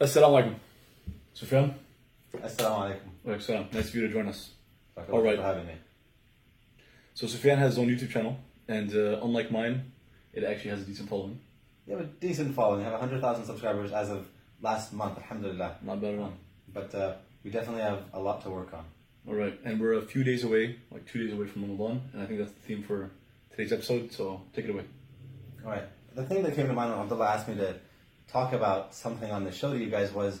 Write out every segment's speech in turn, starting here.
Assalamu alaikum. Sufyan? Assalamu alaikum. Alaikum. Nice of you to join us. Thank All right. for having me. So Sufyan has his own YouTube channel, and uh, unlike mine, it actually has a decent following. You have a decent following. You have 100,000 subscribers as of last month, alhamdulillah. Not bad at all. But uh, we definitely have a lot to work on. All right, and we're a few days away, like two days away from Ramadan, and I think that's the theme for today's episode. So take it away. All right. The thing that came to mind when Abdullah asked me to talk about something on the show to you guys was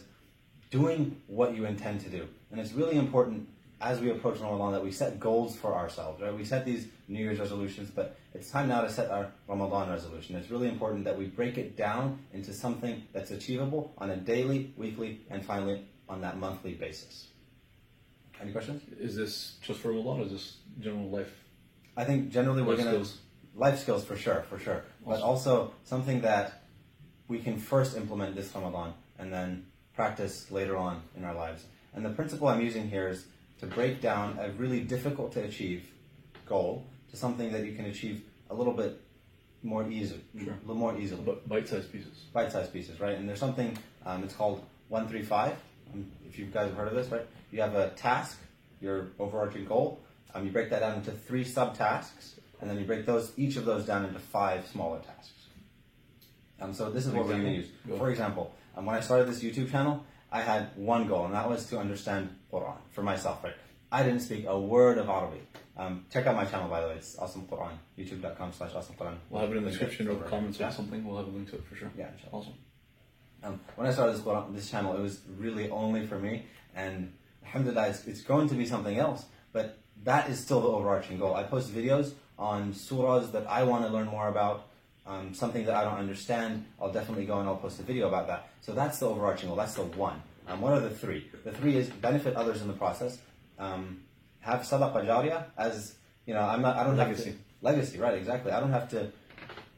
doing what you intend to do. And it's really important as we approach Ramadan that we set goals for ourselves, right? We set these New Year's resolutions, but it's time now to set our Ramadan resolution. It's really important that we break it down into something that's achievable on a daily, weekly, and finally on that monthly basis. Any questions? Is this just for Ramadan, or is this general life? I think generally we're going to life skills for sure, for sure, but also something that we can first implement this Ramadan and then practice later on in our lives. And the principle I'm using here is to break down a really difficult to achieve goal to something that you can achieve a little bit more easy, Sure. a little more easily But bite-sized pieces. bite-sized pieces, right? And there's something, um, it's called 135. Um, if you guys have heard of this, right? You have a task, your overarching goal. Um, you break that down into three subtasks, and then you break those, each of those down into five smaller tasks. Um, so this is what we're going to use. For example, um, when I started this YouTube channel, I had one goal, and that was to understand Quran for myself, right? I didn't speak a word of Arabic. Um, check out my channel, by the way. It's Awesome Quran. YouTube.com slash Awesome Quran. We'll have it in the description or Over. comments or something. We'll have a link to it for sure. Yeah, inshallah. Awesome. Um, when I started this, this channel, it was really only for me, and alhamdulillah, it's, it's going to be something else, but that is still the overarching goal. I post videos on surahs that I want to learn more about, um, something that I don't understand, I'll definitely go and I'll post a video about that. So that's the overarching goal, that's the one. Um, what are the three? The three is benefit others in the process, um, have sadaqah jariyah as, you know, I'm not, I don't Legacy. have to, legacy, right, exactly. I don't have to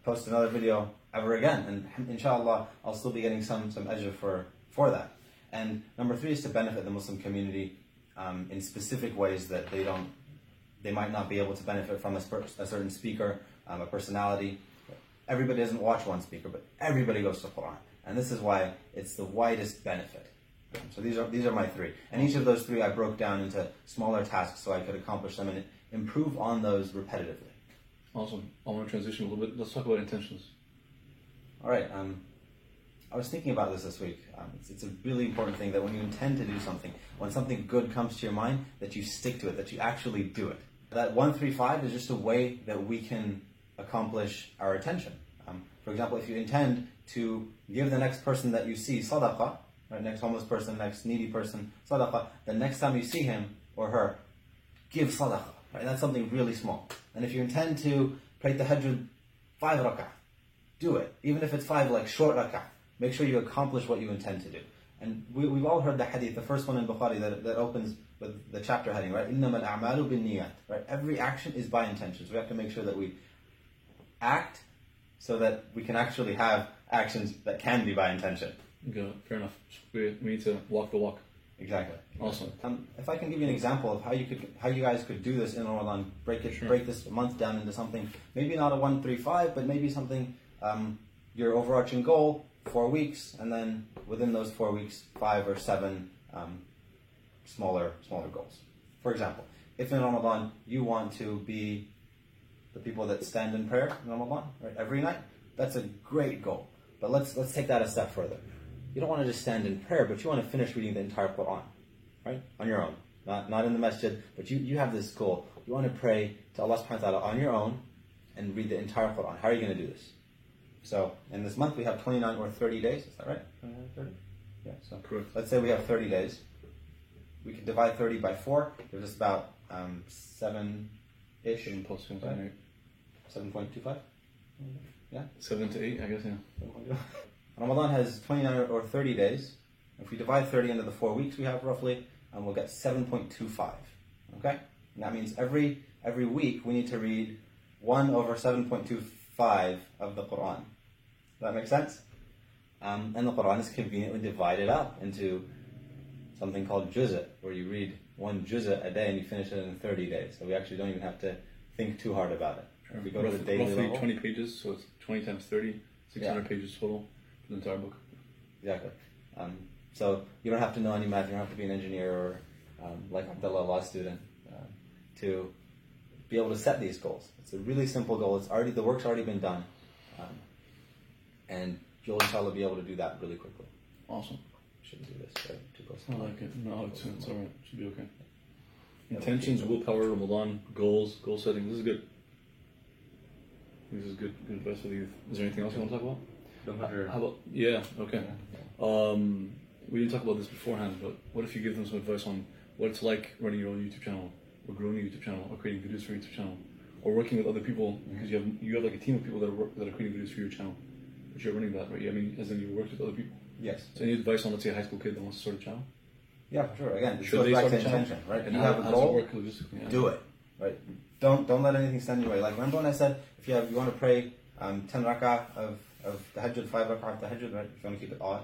post another video ever again. And inshallah, I'll still be getting some some ajr for for that. And number three is to benefit the Muslim community um, in specific ways that they don't, they might not be able to benefit from a, a certain speaker, um, a personality. Everybody doesn't watch one speaker, but everybody goes to Quran, and this is why it's the widest benefit. So these are these are my three, and each of those three I broke down into smaller tasks so I could accomplish them and improve on those repetitively. Awesome. I want to transition a little bit. Let's talk about intentions. All right. Um, I was thinking about this this week. Um, it's, it's a really important thing that when you intend to do something, when something good comes to your mind, that you stick to it, that you actually do it. That 135 is just a way that we can accomplish our attention. Um, for example, if you intend to give the next person that you see sadaqah, right, next homeless person, next needy person, sadaqah, the next time you see him or her, give sadaqah. Right? That's something really small. And if you intend to pray tahajjud five rak'ah, do it. Even if it's five like short rak'ah, make sure you accomplish what you intend to do. And we, we've all heard the hadith, the first one in Bukhari that, that opens with the chapter heading, right? إِنَّمَا الْأَعْمَالُ بِالنِّيَّاتِ Right? Every action is by intentions. We have to make sure that we act so that we can actually have actions that can be by intention. It. Fair enough. We, we need to walk the walk. Exactly. Awesome. Um, if I can give you an example of how you could, how you guys could do this in Ramadan, break it, Sure. break this month down into something, maybe not a one three five, but maybe something um, your overarching goal, four weeks, and then within those four weeks, five or seven um, smaller smaller goals. For example, if in Ramadan you want to be the people that stand in prayer in Ramadan, right, every night, that's a great goal. But let's let's take that a step further. You don't want to just stand in prayer, but you want to finish reading the entire Quran, right? On your own. Not not in the masjid, but you, you have this goal. You want to pray to Allah subhanahu wa ta'ala on your own and read the entire Quran. How are you going to do this? So in this month we have 29 or 30 days, is that right? 29 30? Yeah, so Correct. let's say we have 30 days. We can divide 30 by 4, gives us about um, 7-ish, Seven plus seven, Right. Eight. 7.25? Yeah? Seven to eight, I guess. Yeah. Ramadan has 29 or 30 days. If we divide 30 into the four weeks we have roughly, and we'll get 7.25. Okay? And that means every every week we need to read 1 over 7.25 of the Quran. Does that make sense? Um, and the Quran is conveniently divided up into something called juz'a, where you read one juz'a a day and you finish it in 30 days. So we actually don't even have to think too hard about it. If we go to roughly, the daily roughly level, 20 pages, so it's 20 times 30, 600 pages total for the entire book. Exactly. Um, so you don't have to know any math. You don't have to be an engineer or um, like Abdullah, a law student, uh, to be able to set these goals. It's a really simple goal. It's already the work's already been done, um, and you'll inshallah be able to do that really quickly. Awesome. Shouldn't do this right? too close. I like it. No, it's, it's all right. Should be okay. Intentions, willpower, Ramadan, goals, goal setting. This is good. This is good. Good advice for the youth. Is there anything else you want to talk about? Matter. How about yeah? Okay. Um, we didn't talk about this beforehand, but what if you give them some advice on what it's like running your own YouTube channel, or growing a YouTube channel, or creating videos for your YouTube channel, or working with other people because you have you have like a team of people that are work, that are creating videos for your channel, but you're running that, right? I mean, as in you worked with other people. Yes. So any advice on let's say a high school kid that wants to start a channel? Yeah, for sure. Again, this Should goes they back to channel? intention, right? And you have a goal, work? Yeah. do it. Right? Don't don't let anything stand in your way. Like remember when I said if you have you want to pray um, ten rak'ah of of tahajjud, five rak'ah of tahajjud, right? If you want to keep it odd,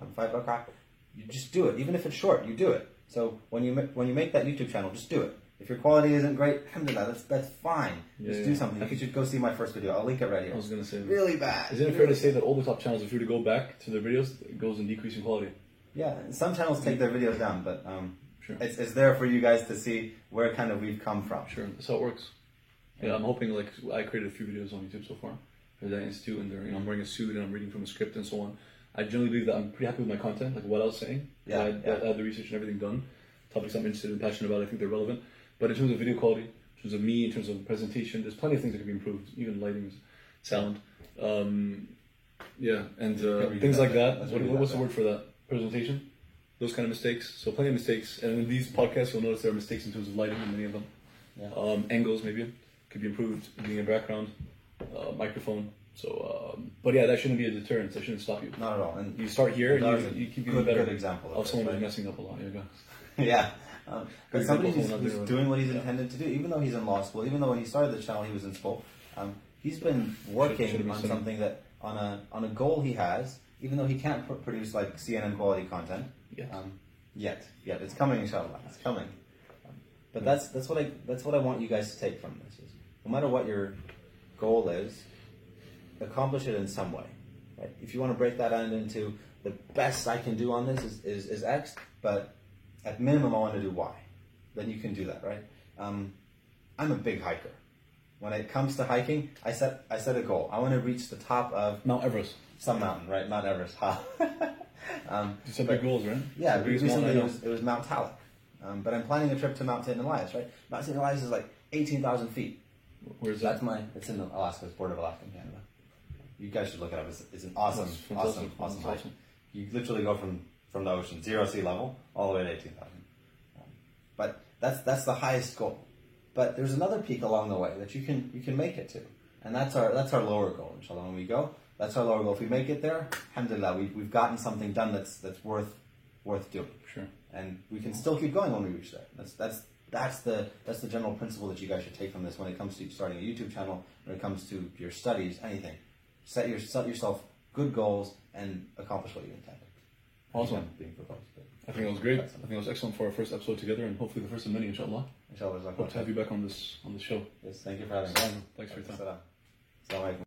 um, five rak'ah, you just do it. Even if it's short, you do it. So when you when you make that YouTube channel, just do it. If your quality isn't great, alhamdulillah, that's that's fine. Yeah, just do something. You should go see my first video. I'll link it right here. I was gonna say. Really bad. Isn't it fair to say that all the top channels, if you were to go back to their videos, it goes in decreasing quality? Yeah, some channels take their videos down, but um, Sure. it's, it's there for you guys to see where kind of we've come from. Sure, that's how it works. Yeah, I'm hoping like I created a few videos on YouTube so far for that institute, and they're, you know, I'm wearing a suit and I'm reading from a script and so on. I generally believe that I'm pretty happy with my content, like what I was saying. Yeah, I, had- yeah. I had the research and everything done. Topics I'm interested in, passionate about. I think they're relevant. But in terms of video quality, in terms of me, in terms of presentation, there's plenty of things that can be improved, even lighting, sound. Um, yeah, and uh, things do like that? that. What, what's that the word for that? Presentation. Those kind of mistakes. So plenty of mistakes. And in these podcasts, you'll notice there are mistakes in terms of lighting in many of them. Yeah. Um, angles maybe could be improved. Being a background, uh, microphone. So, um, but yeah, that shouldn't be a deterrent. That shouldn't stop you. Not at all. And You start here, and you, you keep getting better. good example of of someone who's messing up a lot. Yeah, go. yeah. Um, but somebody who's, who's doing what he's. Yeah. intended to do, even though he's in law school, even though when he started the channel he was in school, um, he's been working should've been on something that on a on a goal he has, even though he can't pr- produce like CNN quality content Yes. um, yet. Yet it's coming, inshallah. It's coming. Um, but that's that's what I that's what I want you guys to take from this. Is no matter what your goal is, accomplish it in some way. Right? If you want to break that down into the best I can do on this is, is, is X, but at minimum I want to do Y. Then you can do that, right? Um, I'm a big hiker. When it comes to hiking, I set I set a goal. I want to reach the top of Mount Everest. some mountain, right? Mount Everest. Ha. um, You set big goals, right? yeah, biggest recently it was, it was Mount Tallac. Um, but I'm planning a trip to Mount St. Elias, right? Mount St. Elias is like 18,000 feet. Where's That's that? my, it's in Alaska, it's border of Alaska and Canada. You guys should look it up. It's, it's an awesome, awesome, awesome That's hike. You literally go from, from the ocean, zero sea level, all the way to 18,000. Um, but that's, that's the highest goal. But there's another peak along the way that you can, you can make it to. And that's our, that's our lower goal, inshallah. When we go, that's our lower goal. If we make it there, alhamdulillah, we, we've gotten something done that's, that's worth, worth doing Sure. and we can still keep going when we reach there. That's that's that's the that's the general principle that you guys should take from this when it comes to starting a YouTube channel, when it comes to your studies, anything. Set your set yourself good goals and accomplish what you intended. Awesome. I'm being proposed, I think it was great. I think it was excellent for our first episode together, and hopefully the first of many, inshallah. inshallah. Hope to have you back on this on the show. Yes, thank you for having me. Thanks for your time. Assalamu alaikum.